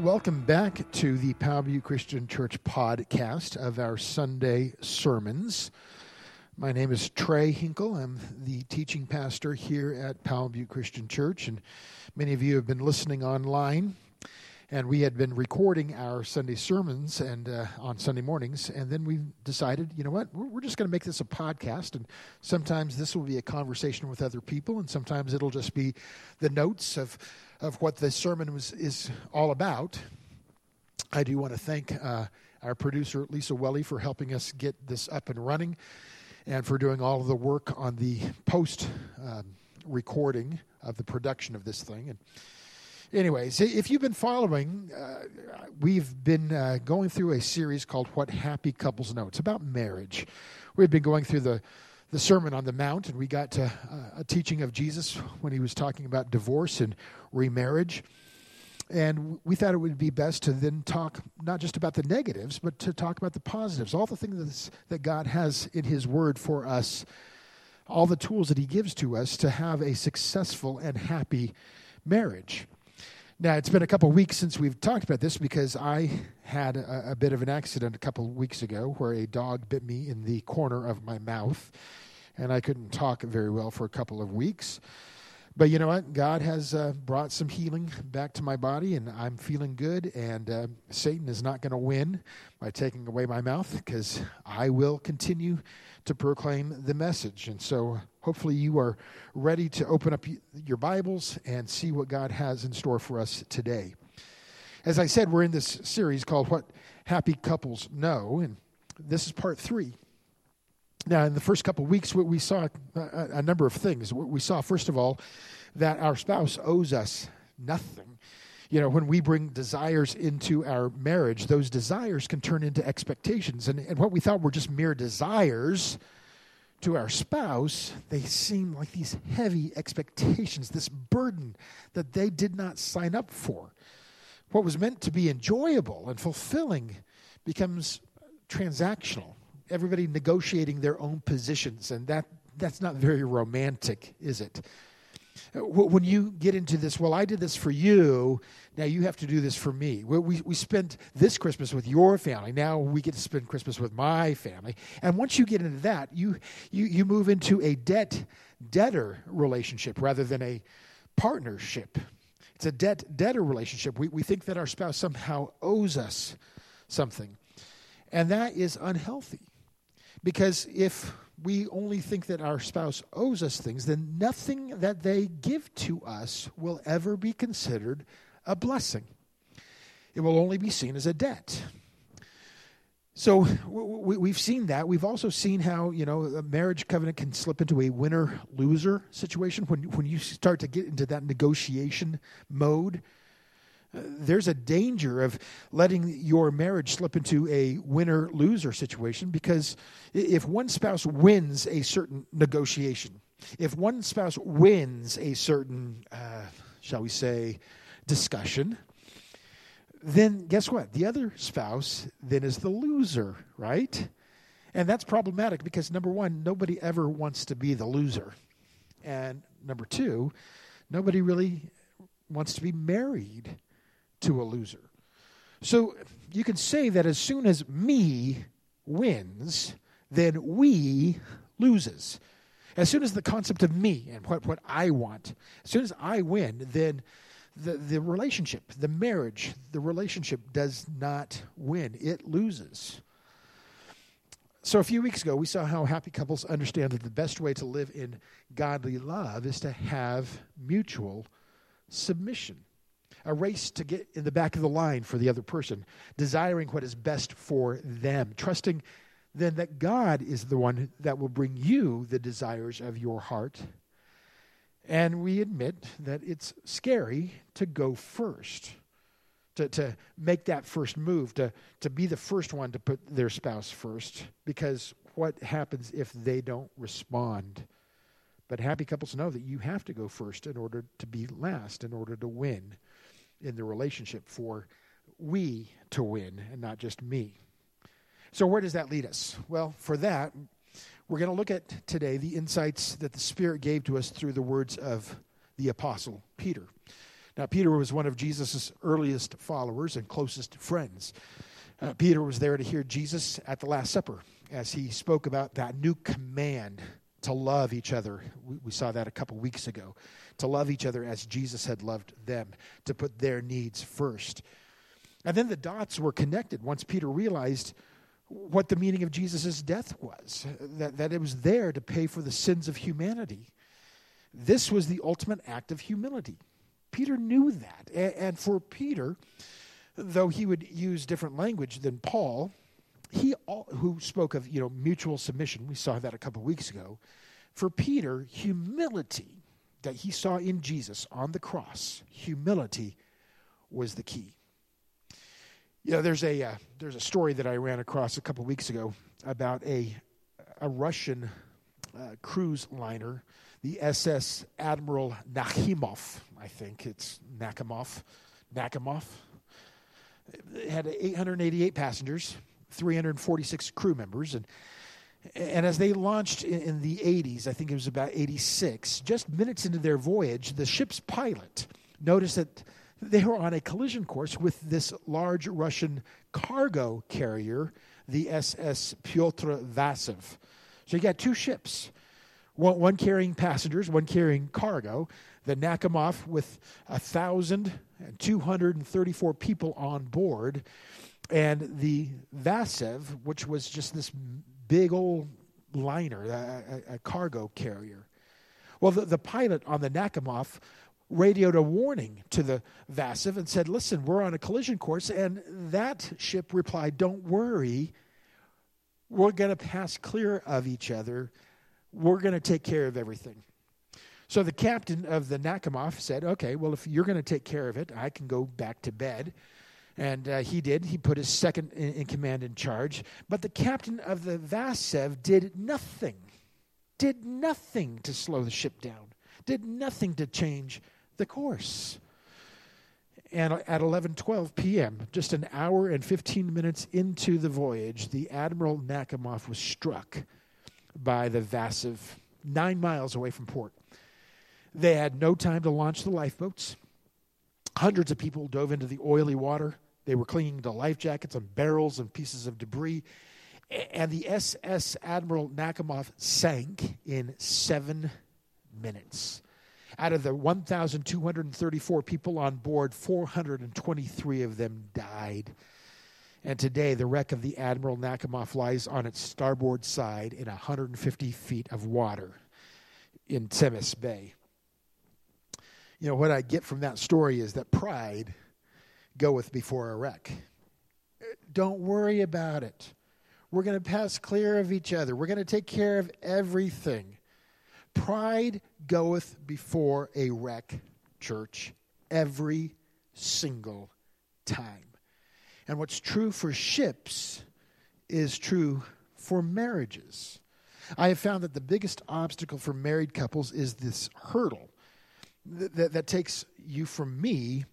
Welcome back to the Powellview Christian Church podcast of our Sunday sermons. My name is Trey Hinkle. I'm the teaching pastor here at Powellview Christian Church, and many of you have been listening online. And we had been recording our Sunday sermons and uh, on Sunday mornings, and then we decided, you know what, we're, we're just going to make this a podcast. And sometimes this will be a conversation with other people, and sometimes it'll just be the notes of of what the sermon was, is all about. I do want to thank uh, our producer, Lisa Welly, for helping us get this up and running and for doing all of the work on the post um, recording of the production of this thing. And anyways, if you've been following, uh, we've been uh, going through a series called What Happy Couples Know. It's about marriage. We've been going through the the Sermon on the Mount, and we got to uh, a teaching of Jesus when he was talking about divorce and remarriage. And we thought it would be best to then talk not just about the negatives, but to talk about the positives, all the things that God has in His Word for us, all the tools that He gives to us to have a successful and happy marriage. Now, it's been a couple weeks since we've talked about this because I had a, a, bit of an accident a couple weeks ago where a dog bit me in the corner of my mouth, and I couldn't talk very well for a couple of weeks. But you know what? God has uh, brought some healing back to my body, and I'm feeling good. And uh, Satan is not going to win by taking away my mouth because I will continue to proclaim the message. And so, hopefully, you are ready to open up your Bibles and see what God has in store for us today. As I said, we're in this series called What Happy Couples Know, and this is part three. Now, in the first couple of weeks, we saw a, number of things. We saw, first of all, that our spouse owes us nothing. You know, when we bring desires into our marriage, those desires can turn into expectations. And, and what we thought were just mere desires to our spouse, they seem like these heavy expectations, this burden that they did not sign up for. What was meant to be enjoyable and fulfilling becomes transactional everybody negotiating their own positions, and that that's not very romantic, is it? Uh, when you get into this, well, I did this for you, now you have to do this for me. We, we spent this Christmas with your family, now we get to spend Christmas with my family. And once you get into that, you, you, you move into a debt debtor relationship rather than a partnership. It's a debt debtor relationship. We, we think that our spouse somehow owes us something, and that is unhealthy. Because if we only think that our spouse owes us things, then nothing that they give to us will ever be considered a blessing. It will only be seen as a debt. So we've seen that. We've also seen how you know a marriage covenant can slip into a winner loser situation when when you start to get into that negotiation mode there's a danger of letting your marriage slip into a winner loser situation because if one spouse wins a certain negotiation, if one spouse wins a certain, uh, shall we say, discussion, then guess what? The other spouse then is the loser, right? And that's problematic because number one, nobody ever wants to be the loser. And number two, nobody really wants to be married to a loser. So you can say that as soon as me wins, then we loses. As soon as the concept of me and what, what I want, as soon as I win, then the, the relationship, the marriage, the relationship does not win. It loses. So, a few weeks ago, we saw how happy couples understand that the best way to live in godly love is to have mutual submission a race to get in the back of the line for the other person, desiring what is best for them, trusting then that God is the one that will bring you the desires of your heart. And we admit that it's scary to go first, to, to make that first move, to, to be the first one to put their spouse first, because what happens if they don't respond? But happy couples know that you have to go first in order to be last, in order to win in the relationship for we to win and not just me. So, where does that lead us? Well, for that, we're going to look at today the insights that the Spirit gave to us through the words of the Apostle Peter. Now, Peter was one of Jesus' earliest followers and closest friends. Uh, Peter was there to hear Jesus at the Last Supper as he spoke about that new command to love each other. We, we saw that a couple weeks ago. To love each other as Jesus had loved them, to put their needs first. And then the dots were connected once Peter realized what the meaning of Jesus' death was that, that it was there to pay for the sins of humanity. This was the ultimate act of humility. Peter knew that. And, and for Peter, though he would use different language than Paul, he all, who spoke of you know mutual submission, we saw that a couple weeks ago. For Peter, humility that he saw in Jesus on the cross, humility was the key. You know, there's a uh, there's a story that I ran across a couple weeks ago about a a Russian uh, cruise liner, the SS Admiral Nakhimov. I think it's Nakhimov. Nakhimov. It had 888 passengers, 346 crew members, and and as they launched in, the 80s, I think it was about 86, just minutes into their voyage, the ship's pilot noticed that they were on a collision course with this large Russian cargo carrier, the SS Pyotr Vasev. So you got two ships, one, one carrying passengers, one carrying cargo. The Nakhimov with 1,234 people on board, and the Vasev, which was just this big old liner, a, a, cargo carrier. Well, the, the pilot on the Nakhimov radioed a warning to the Vasev and said, Listen, we're on a collision course. And that ship replied, Don't worry. We're going to pass clear of each other. We're going to take care of everything. So the captain of the Nakhimov said, Okay, well, if you're going to take care of it, I can go back to bed. And uh, he did. He put his second in, in command in charge. But the captain of the Vasev did nothing, did nothing to slow the ship down, did nothing to change the course. And at 11:12 p.m., just an hour and 15 minutes into the voyage, the Admiral Nakhimov was struck by the Vasev 9 miles away from port. They had no time to launch the lifeboats. Hundreds of people dove into the oily water. They were clinging to life jackets and barrels and pieces of debris. And the SS Admiral Nakhimov sank in seven minutes. Out of the 1,234 people on board, 423 of them died. And today, the wreck of the Admiral Nakhimov lies on its starboard side in 150 feet of water in Tsemes Bay. You know, what I get from that story is that pride goeth before a wreck. Don't worry about it. We're going to pass clear of each other. We're going to take care of everything. Pride goeth before a wreck, church, every single time. And what's true for ships is true for marriages. I have found that the biggest obstacle for married couples is this hurdle that, that, that takes you from me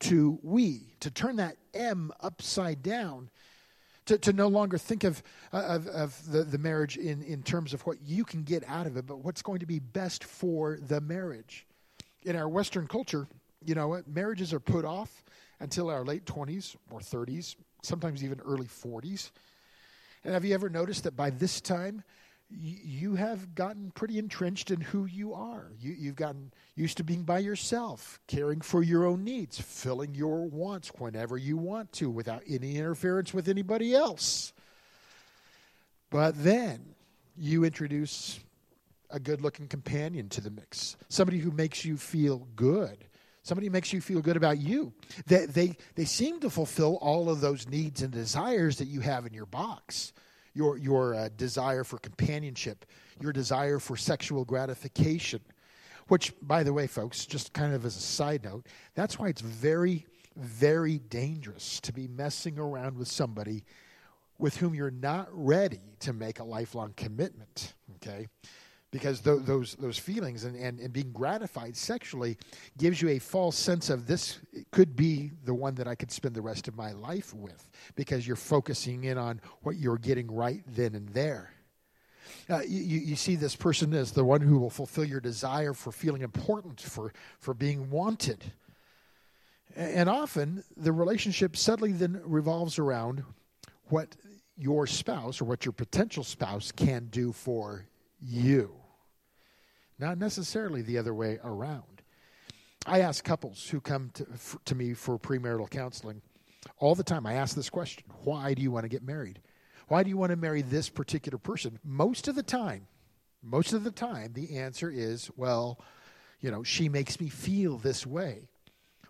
to we, to turn that M upside down to, to no longer think of, uh, of, of the, the marriage in, in terms of what you can get out of it, but what's going to be best for the marriage. In our Western culture, you know, marriages are put off until our late 20s or 30s, sometimes even early 40s. And have you ever noticed that by this time, you have gotten pretty entrenched in who you are. You, have gotten used to being by yourself, caring for your own needs, filling your wants whenever you want to without any interference with anybody else. But then you introduce a good looking companion to the mix, somebody who makes you feel good. Somebody makes you feel good about you. They, they, they seem to fulfill all of those needs and desires that you have in your box your, your uh, desire for companionship, your desire for sexual gratification. Which, by the way, folks, just kind of as a side note, that's why it's very, very dangerous to be messing around with somebody with whom you're not ready to make a lifelong commitment. Okay? Because th- those those feelings and, and, and being gratified sexually gives you a false sense of this could be the one that I could spend the rest of my life with because you're focusing in on what you're getting right then and there. Uh, you, you see this person as the one who will fulfill your desire for feeling important, for, for being wanted. And often the relationship suddenly then revolves around what your spouse or what your potential spouse can do for you, not necessarily the other way around. I ask couples who come to, to me for premarital counseling all the time. I ask this question Why do you want to get married? Why do you want to marry this particular person? Most of the time, most of the time, the answer is, well, you know, she makes me feel this way.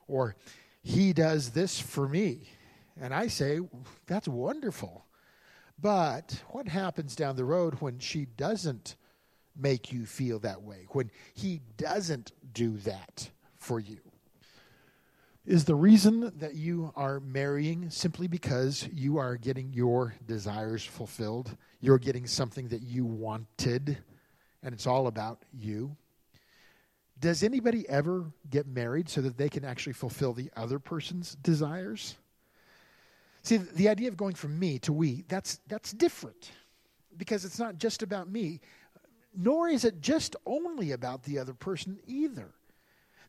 Or he does this for me. And I say, that's wonderful. But what happens down the road when she doesn't make you feel that way? When he doesn't do that for you? Is the reason that you are marrying simply because you are getting your desires fulfilled? You're getting something that you wanted, and it's all about you? Does anybody ever get married so that they can actually fulfill the other person's desires? See, the idea of going from me to we, that's, that's different because it's not just about me, nor is it just only about the other person either.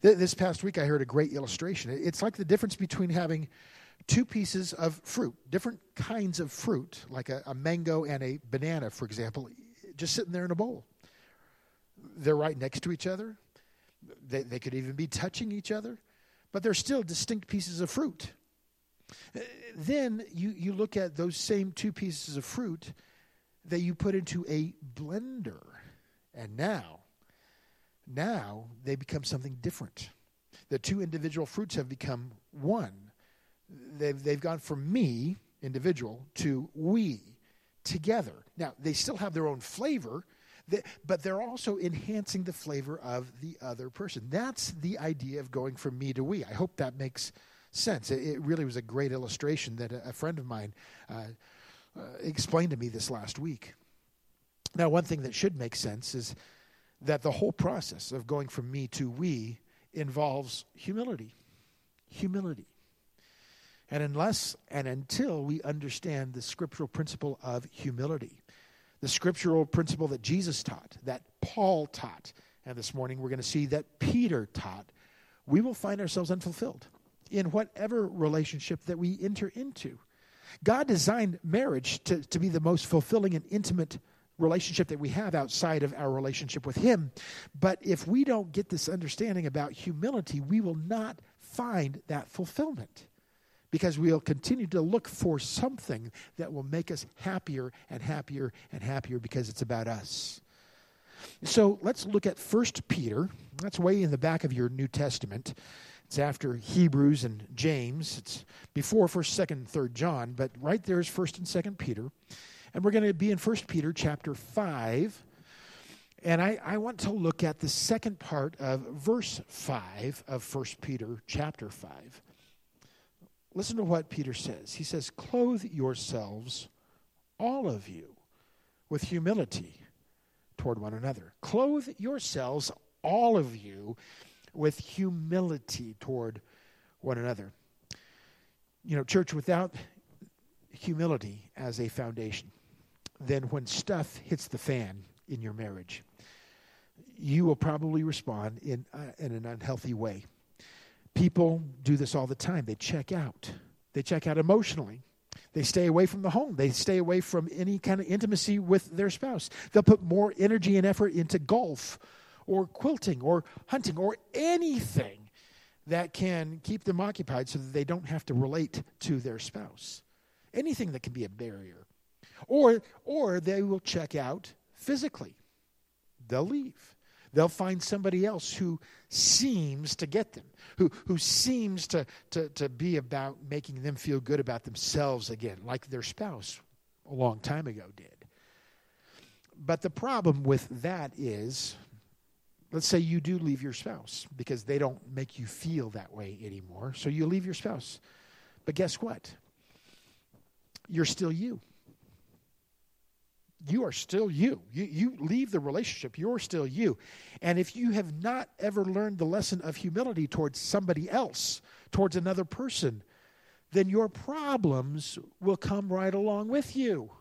This past week, I heard a great illustration. It's like the difference between having two pieces of fruit, different kinds of fruit, like a, a, mango and a banana, for example, just sitting there in a bowl. They're right next to each other. They, they could even be touching each other, but they're still distinct pieces of fruit. Then you, you look at those same two pieces of fruit that you put into a blender, and now now they become something different. The two individual fruits have become one. They've, they've gone from me, individual, to we, together. Now, they still have their own flavor, but they're also enhancing the flavor of the other person. That's the idea of going from me to we. I hope that makes sense. It, really was a great illustration that a, friend of mine uh, uh, explained to me this last week. Now, one thing that should make sense is that the whole process of going from me to we involves humility. Humility. And unless and until we understand the scriptural principle of humility, the scriptural principle that Jesus taught, that Paul taught, and this morning we're going to see that Peter taught, we will find ourselves unfulfilled in whatever relationship that we enter into. God designed marriage to, to be the most fulfilling and intimate relationship that we have outside of our relationship with Him. But if we don't get this understanding about humility, we will not find that fulfillment because we'll continue to look for something that will make us happier and happier and happier because it's about us. So let's look at First Peter. That's way in the back of your New Testament. It's after Hebrews and James. It's before First, Second, Third John, but right there is First and Second Peter. And we're going to be in 1 Peter chapter 5. And I, I want to look at the second part of verse 5 of 1 Peter chapter 5. Listen to what Peter says. He says, Clothe yourselves, all of you, with humility toward one another. Clothe yourselves, all of you, with humility toward one another. You know, church, without humility as a foundation, then when stuff hits the fan in your marriage, you will probably respond in, uh, in an unhealthy way. People do this all the time. They check out. They check out emotionally. They stay away from the home. They stay away from any kind of intimacy with their spouse. They'll put more energy and effort into golf or quilting or hunting or anything that can keep them occupied so that they don't have to relate to their spouse. Anything that can be a barrier. Or, or they will check out physically. They'll leave. They'll find somebody else who seems to get them, who, who seems to, to, to be about making them feel good about themselves again, like their spouse a long time ago did. But the problem with that is let's say you do leave your spouse because they don't make you feel that way anymore. So you leave your spouse. But guess what? You're still you you are still you. you. You leave the relationship, you're still you. And if you have not ever learned the lesson of humility towards somebody else, towards another person, then your problems will come right along with you.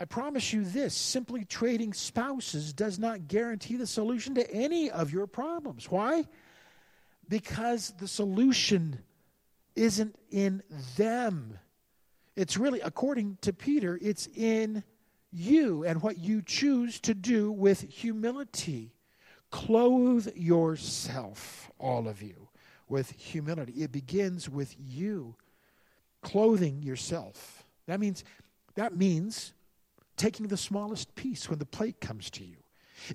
I promise you this simply trading spouses does not guarantee the solution to any of your problems. Why? because the solution isn't in them. It's really, according to Peter, it's in you and what you choose to do with humility. Clothe yourself, all of you, with humility. It begins with you clothing yourself. That means that means taking the smallest piece when the plate comes to you.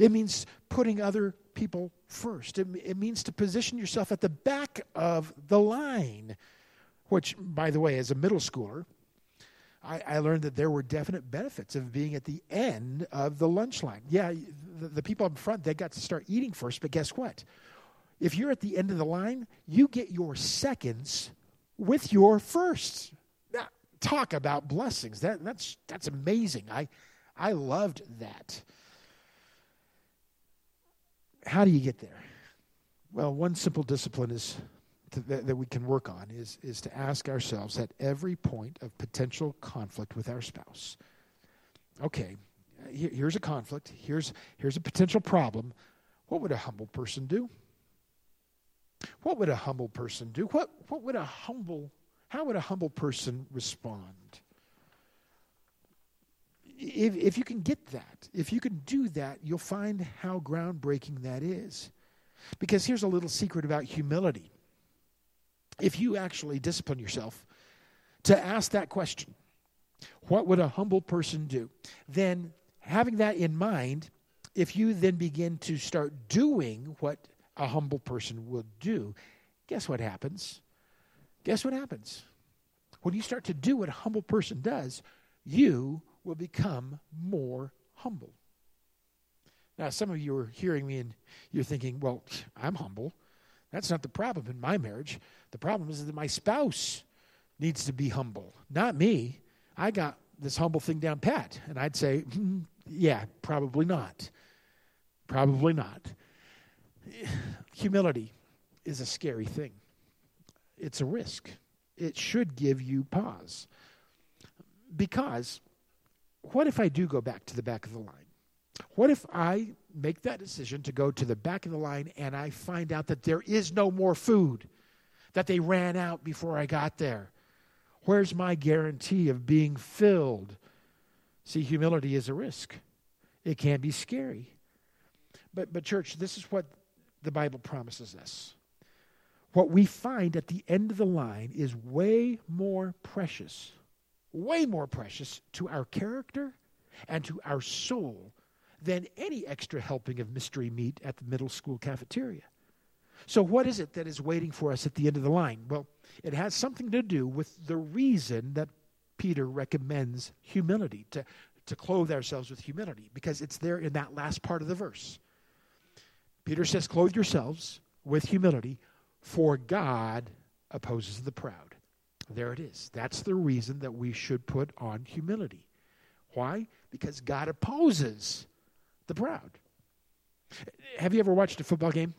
It means putting other people first. It, it means to position yourself at the back of the line, which, by the way, as a middle schooler, I, I, learned that there were definite benefits of being at the end of the lunch line. Yeah, the, the people up front, they got to start eating first, but guess what? If you're at the end of the line, you get your seconds with your firsts. Now, talk about blessings. That, that's, that's amazing. I, I loved that. How do you get there? Well, one simple discipline is that, that we can work on is, is to ask ourselves at every point of potential conflict with our spouse. Okay, here, here's a conflict. Here's, here's a potential problem. What would a humble person do? What would a humble person do? What, what would a humble, how would a humble person respond? if, if you can get that, if you can do that, you'll find how groundbreaking that is. Because here's a little secret about humility. If you actually discipline yourself to ask that question, what would a humble person do? Then, having that in mind, if you then begin to start doing what a humble person would do, guess what happens? Guess what happens? When you start to do what a humble person does, you will become more humble. Now, some of you are hearing me and you're thinking, well, I'm humble. That's not the problem in my marriage. The problem is that my spouse needs to be humble, not me. I got this humble thing down pat. And I'd say, mm, yeah, probably not. Probably not. Humility is a scary thing, it's a risk. It should give you pause. Because what if I do go back to the back of the line? What if I make that decision to go to the back of the line and I find out that there is no more food, that they ran out before I got there? Where's my guarantee of being filled? See, humility is a risk. It can be scary. But, but church, this is what the Bible promises us. What we find at the end of the line is way more precious way more precious to our character and to our soul than any extra helping of mystery meat at the middle school cafeteria. So, what is it that is waiting for us at the end of the line? Well, it has something to do with the reason that Peter recommends humility, to, to clothe ourselves with humility, because it's there in that last part of the verse. Peter says, Clothe yourselves with humility, for God opposes the proud. There it is. That's the reason that we should put on humility. Why? Because God opposes the proud. Have you ever watched a football game?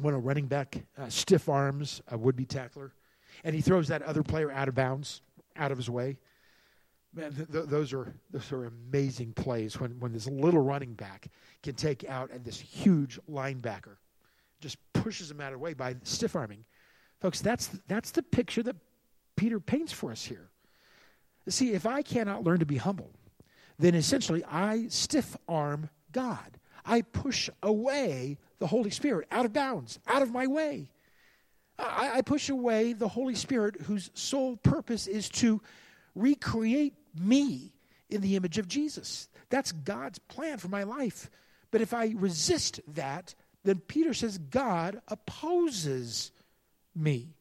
When a running back uh, stiff arms a would be tackler and he throws that other player out of bounds, out of his way. Man, th- th- those are those are amazing plays when, when this little running back can take out and this huge linebacker just pushes him out of the way by stiff arming. Folks, that's, that's the picture that Peter paints for us here. See, if I cannot learn to be humble, then essentially I stiff arm God. I push away the Holy Spirit out of bounds, out of my way. I, I push away the Holy Spirit whose sole purpose is to recreate me in the image of Jesus. That's God's plan for my life. But if I resist that, then Peter says God opposes me.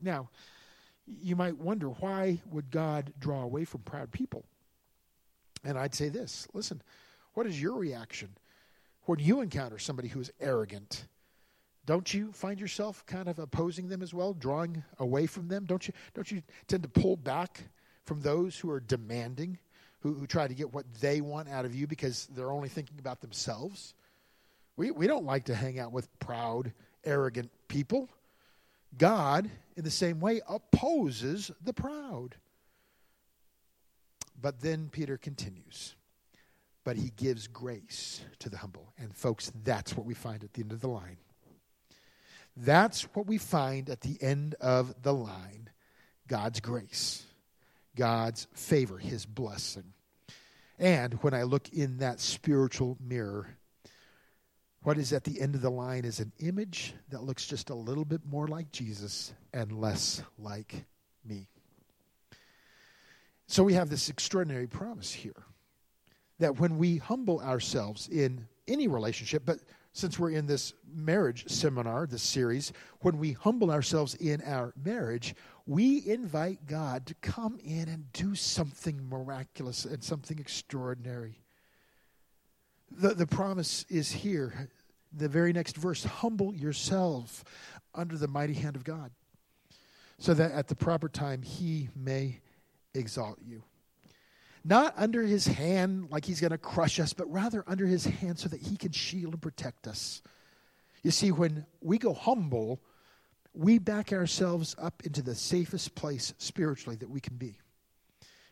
Now, you might wonder why would God draw away from proud people? And I'd say this listen, what is your reaction when you encounter somebody who is arrogant? Don't you find yourself kind of opposing them as well, drawing away from them? Don't you, don't you tend to pull back from those who are demanding, who, who try to get what they want out of you because they're only thinking about themselves? We, we don't like to hang out with proud, arrogant people. God, in the same way, opposes the proud. But then Peter continues. But he gives grace to the humble. And folks, that's what we find at the end of the line. That's what we find at the end of the line God's grace, God's favor, His blessing. And when I look in that spiritual mirror, what is at the end of the line is an image that looks just a little bit more like Jesus and less like me. So we have this extraordinary promise here that when we humble ourselves in any relationship, but since we're in this marriage seminar, this series, when we humble ourselves in our marriage, we invite God to come in and do something miraculous and something extraordinary. The, the promise is here. The very next verse humble yourself under the mighty hand of God, so that at the proper time he may exalt you not under his hand like he's going to crush us, but rather under his hand so that he can shield and protect us. You see, when we go humble, we back ourselves up into the safest place spiritually that we can be.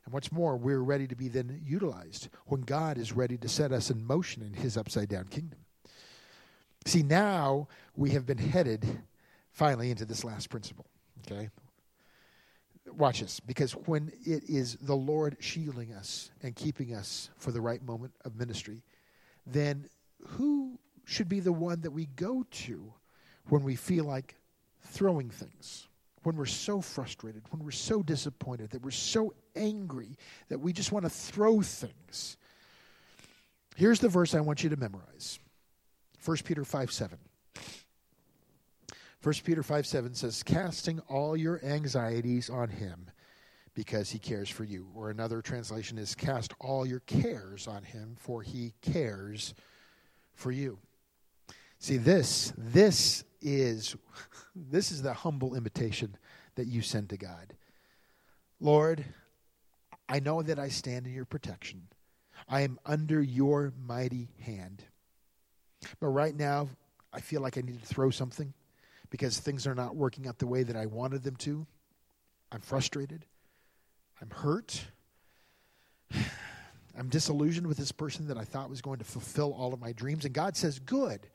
And what's more, we're ready to be then utilized when God is ready to set us in motion in his upside down kingdom. See, now we have been headed finally into this last principle. Okay? Watch this, because when it is the Lord shielding us and keeping us for the right moment of ministry, then who should be the one that we go to when we feel like throwing things? When we're so frustrated, when we're so disappointed, that we're so angry that we just want to throw things. Here's the verse I want you to memorize 1 Peter 5 7. 1 Peter 5 7 says, casting all your anxieties on him because he cares for you. Or another translation is, cast all your cares on him for he cares for you. See, this, this is, this is the humble invitation that you send to God. Lord, I know that I stand in your protection. I am under your mighty hand. But right now, I feel like I need to throw something because things are not working out the way that I wanted them to. I'm frustrated. I'm hurt. I'm disillusioned with this person that I thought was going to fulfill all of my dreams. And God says, Good.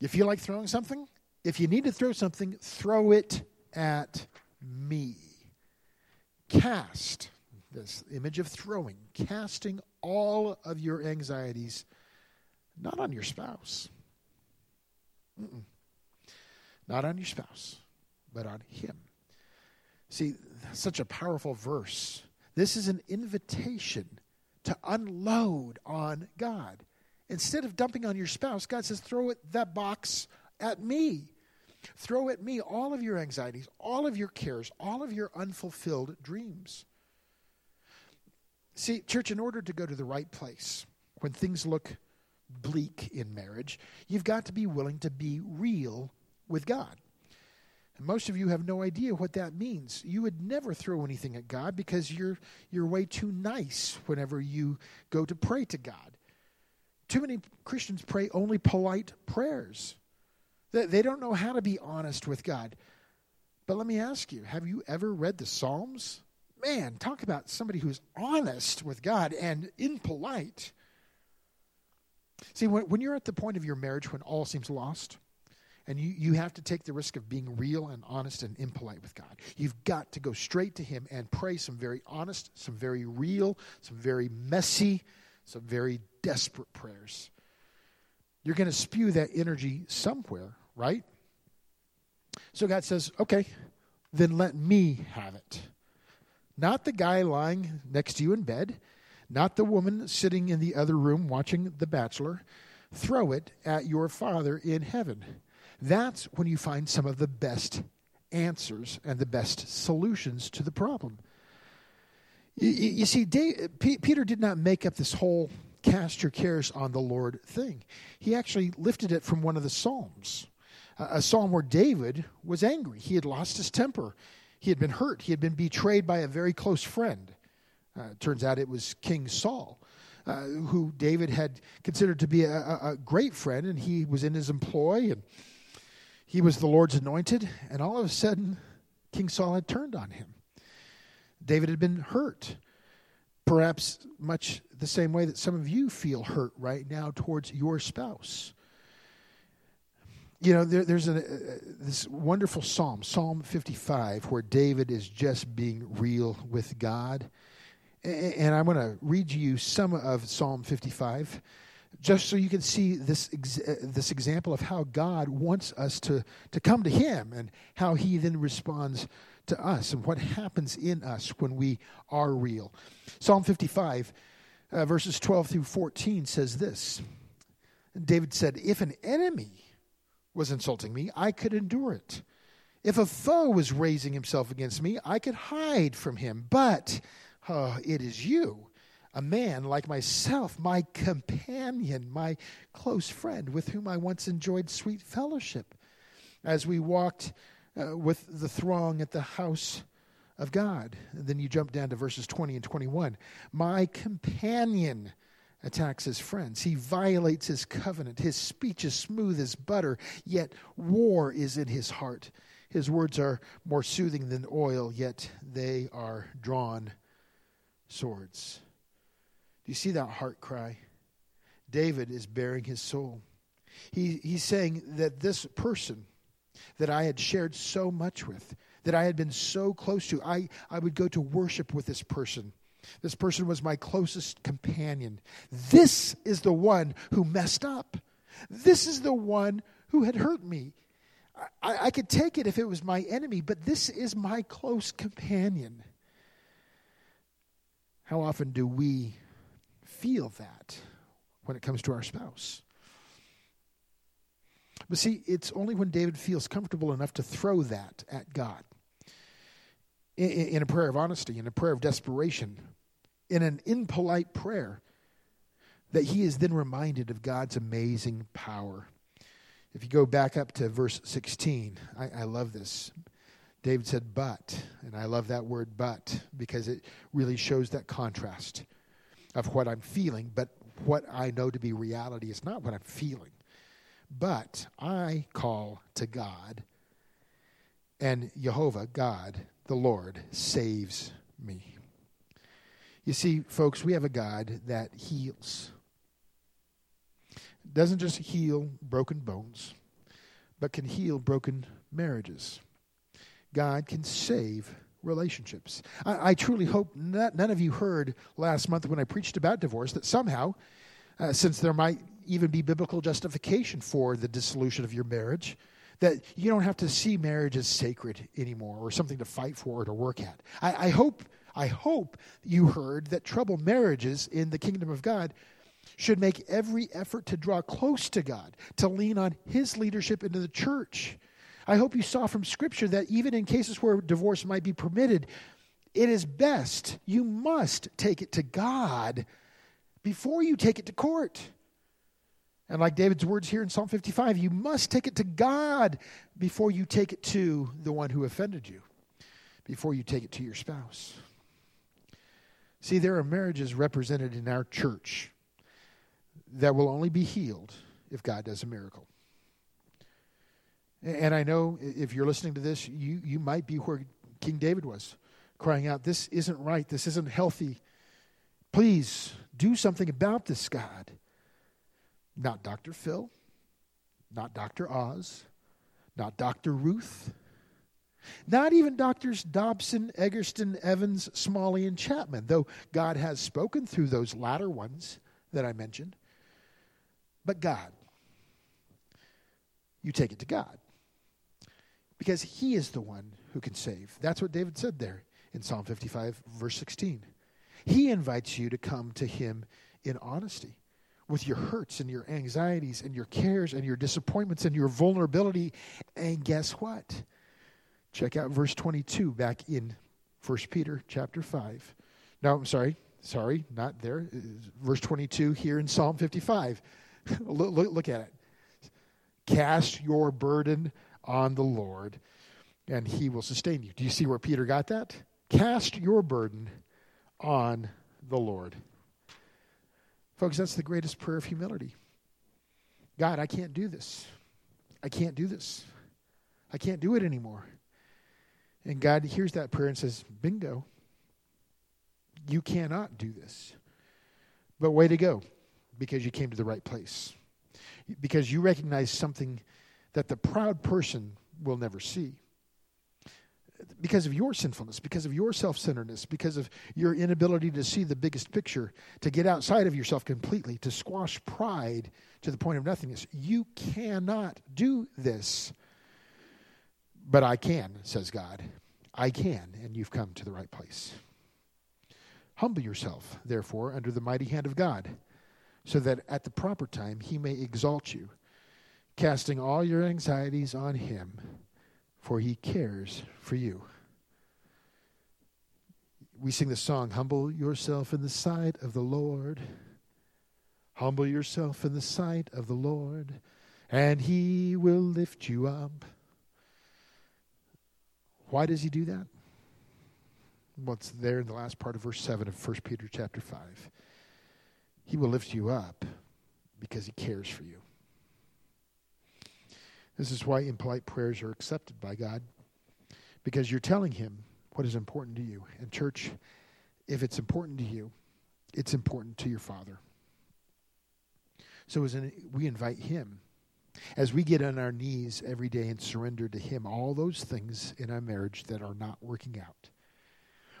You feel like throwing something? If you need to throw something, throw it at me. Cast, this image of throwing, casting all of your anxieties, not on your spouse. Mm-mm. Not on your spouse, but on Him. See, such a powerful verse. This is an invitation to unload on God. Instead of dumping on your spouse, God says, throw it, that box at me. Throw at me all of your anxieties, all of your cares, all of your unfulfilled dreams. See, church, in order to go to the right place, when things look bleak in marriage, you've got to be willing to be real with God. And most of you have no idea what that means. You would never throw anything at God because you're you're way too nice whenever you go to pray to God. Too many Christians pray only polite prayers. They, they don't know how to be honest with God. But let me ask you, have you ever read the Psalms? Man, talk about somebody who's honest with God and impolite. See, when, when you're at the point of your marriage when all seems lost, and you, you have to take the risk of being real and honest and impolite with God. You've got to go straight to Him and pray some very honest, some very real, some very messy, some very desperate prayers. You're going to spew that energy somewhere, right? So God says, okay, then let me have it. Not the guy lying next to you in bed, not the woman sitting in the other room watching The Bachelor. Throw it at your Father in heaven. That's when you find some of the best answers and the best solutions to the problem. You, you see, Dave, P- Peter did not make up this whole cast your cares on the Lord thing. He actually lifted it from one of the Psalms, a psalm where David was angry. He had lost his temper, he had been hurt, he had been betrayed by a very close friend. Uh, turns out it was King Saul. Uh, who David had considered to be a, a, great friend, and he was in his employ, and he was the Lord's anointed, and all of a sudden, King Saul had turned on him. David had been hurt, perhaps much the same way that some of you feel hurt right now towards your spouse. You know, there, there's a, uh, this wonderful psalm, Psalm 55, where David is just being real with God. And I want to read you some of Psalm 55 just so you can see this, this example of how God wants us to, to come to Him and how He then responds to us and what happens in us when we are real. Psalm 55, uh, verses 12 through 14 says this David said, If an enemy was insulting me, I could endure it. If a foe was raising himself against me, I could hide from him. But uh, it is you, a man like myself, my companion, my close friend, with whom I once enjoyed sweet fellowship, as we walked uh, with the throng at the house of God. And then you jump down to verses 20 and 21. My companion attacks his friends. He violates his covenant. His speech is smooth as butter, yet war is in his heart. His words are more soothing than oil, yet they are drawn swords. Do you see that heart cry? David is baring his soul. He, he's saying that this person that I had shared so much with, that I had been so close to, I, I would go to worship with this person. This person was my closest companion. This is the one who messed up. This is the one who had hurt me. I, I could take it if it was my enemy, but this is my close companion. How often do we feel that when it comes to our spouse? But see, it's only when David feels comfortable enough to throw that at God in, in a prayer of honesty, in a prayer of desperation, in an impolite prayer, that he is then reminded of God's amazing power. If you go back up to verse 16, I, I love this. David said, but, and I love that word but because it really shows that contrast of what I'm feeling, but what I know to be reality is not what I'm feeling. But I call to God, and Jehovah, God, the Lord, saves me. You see, folks, we have a God that heals. Doesn't just heal broken bones, but can heal broken marriages. God can save relationships. I, I truly hope not, none of you heard last month when I preached about divorce that somehow, uh, since there might even be biblical justification for the dissolution of your marriage, that you don't have to see marriage as sacred anymore or something to fight for or to work at. I, I hope I hope you heard that troubled marriages in the kingdom of God should make every effort to draw close to God, to lean on His leadership into the church. I hope you saw from Scripture that even in cases where divorce might be permitted, it is best, you must take it to God before you take it to court. And like David's words here in Psalm 55, you must take it to God before you take it to the one who offended you, before you take it to your spouse. See, there are marriages represented in our church that will only be healed if God does a miracle. And I know if you're listening to this, you, you might be where King David was, crying out, This isn't right. This isn't healthy. Please do something about this, God. Not Dr. Phil, not Dr. Oz, not Dr. Ruth, not even Doctors Dobson, Eggerson, Evans, Smalley, and Chapman, though God has spoken through those latter ones that I mentioned. But God. You take it to God. Because He is the one who can save. That's what David said there in Psalm 55, verse 16. He invites you to come to Him in honesty with your hurts and your anxieties and your cares and your disappointments and your vulnerability. And guess what? Check out verse 22 back in 1 Peter chapter 5. No, I'm sorry. Sorry, not there. Uh, verse 22 here in Psalm 55. look, look, look at it. Cast your burden on the Lord, and he will sustain you. Do you see where Peter got that? Cast your burden on the Lord. Folks, that's the greatest prayer of humility. God, I can't do this. I can't do this. I can't do it anymore. And God hears that prayer and says, Bingo. You cannot do this. But way to go, because you came to the right place. Because you recognize something that the proud person will never see. Because of your sinfulness, because of your self centeredness, because of your inability to see the biggest picture, to get outside of yourself completely, to squash pride to the point of nothingness. You cannot do this. But I can, says God. I can, and you've come to the right place. Humble yourself, therefore, under the mighty hand of God, so that at the proper time he may exalt you, casting all your anxieties on him, for he cares for you. We sing the song, Humble yourself in the sight of the Lord. Humble yourself in the sight of the Lord, and he will lift you up. Why does he do that? What's there in the last part of verse 7 of 1 Peter chapter 5. He will lift you up because he cares for you. This is why impolite prayers are accepted by God because you're telling him what is important to you. And, church, if it's important to you, it's important to your Father. So, as in, we invite him as we get on our knees every day and surrender to Him all those things in our marriage that are not working out,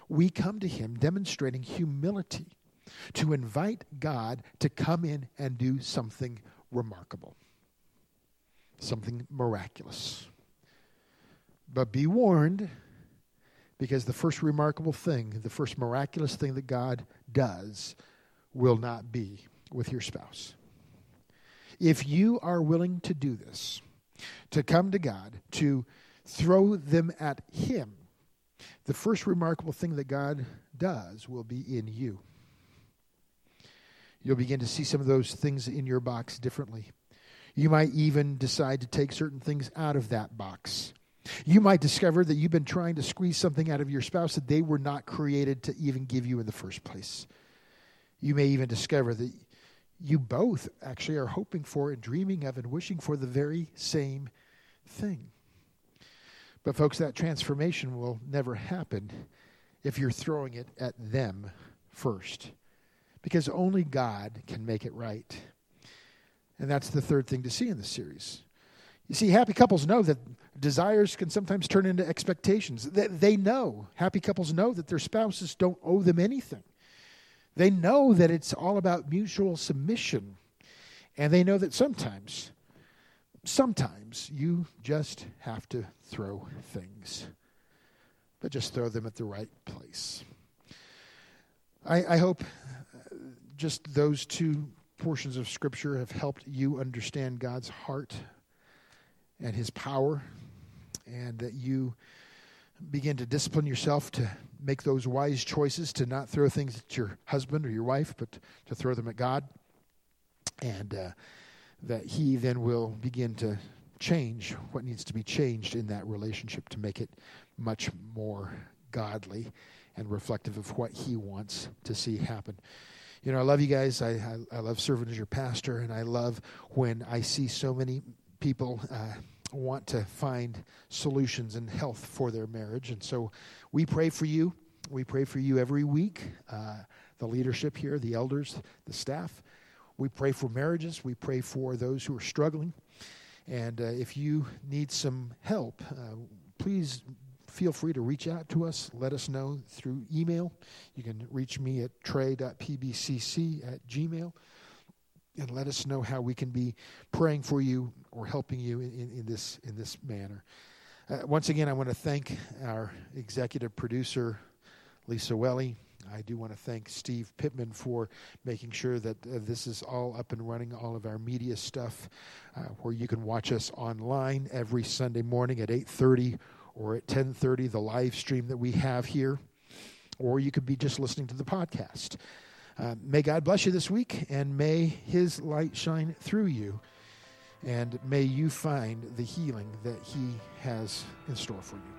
we come to Him demonstrating humility to invite God to come in and do something remarkable, something miraculous. But be warned, because the first remarkable thing, the first miraculous thing that God does, will not be with your spouse. If you are willing to do this, to come to God, to throw them at Him, the first remarkable thing that God does will be in you. You'll begin to see some of those things in your box differently. You might even decide to take certain things out of that box. You might discover that you've been trying to squeeze something out of your spouse that they were not created to even give you in the first place. You may even discover that you both actually are hoping for and dreaming of and wishing for the very same thing. But, folks, that transformation will never happen if you're throwing it at them first. Because only God can make it right. And that's the third thing to see in the series. You see, happy couples know that desires can sometimes turn into expectations. They know, happy couples know that their spouses don't owe them anything. They know that it's all about mutual submission. And they know that sometimes, sometimes you just have to throw things, but just throw them at the right place. I, I hope uh, just those two portions of Scripture have helped you understand God's heart and His power, and that you begin to discipline yourself to make those wise choices to not throw things at your husband or your wife, but to throw them at God. And uh, that He then will begin to change what needs to be changed in that relationship to make it much more godly and reflective of what He wants to see happen. You know, I love you guys. I, I, I love serving as your pastor, and I love when I see so many people. Uh, want to find solutions and health for their marriage. And so we pray for you. We pray for you every week, uh, the leadership here, the elders, the staff. We pray for marriages. We pray for those who are struggling. And uh, if you need some help, uh, please feel free to reach out to us. Let us know through email. You can reach me at trey.pbcc at gmail and let us know how we can be praying for you or helping you in, in, in this in this manner. Uh, once again, I want to thank our executive producer, Lisa Welly. I do want to thank Steve Pittman for making sure that uh, this is all up and running, all of our media stuff, uh, where you can watch us online every Sunday morning at 8.30 or at 10.30, the live stream that we have here, or you could be just listening to the podcast. Uh, may God bless you this week, and may His light shine through you, and may you find the healing that He has in store for you.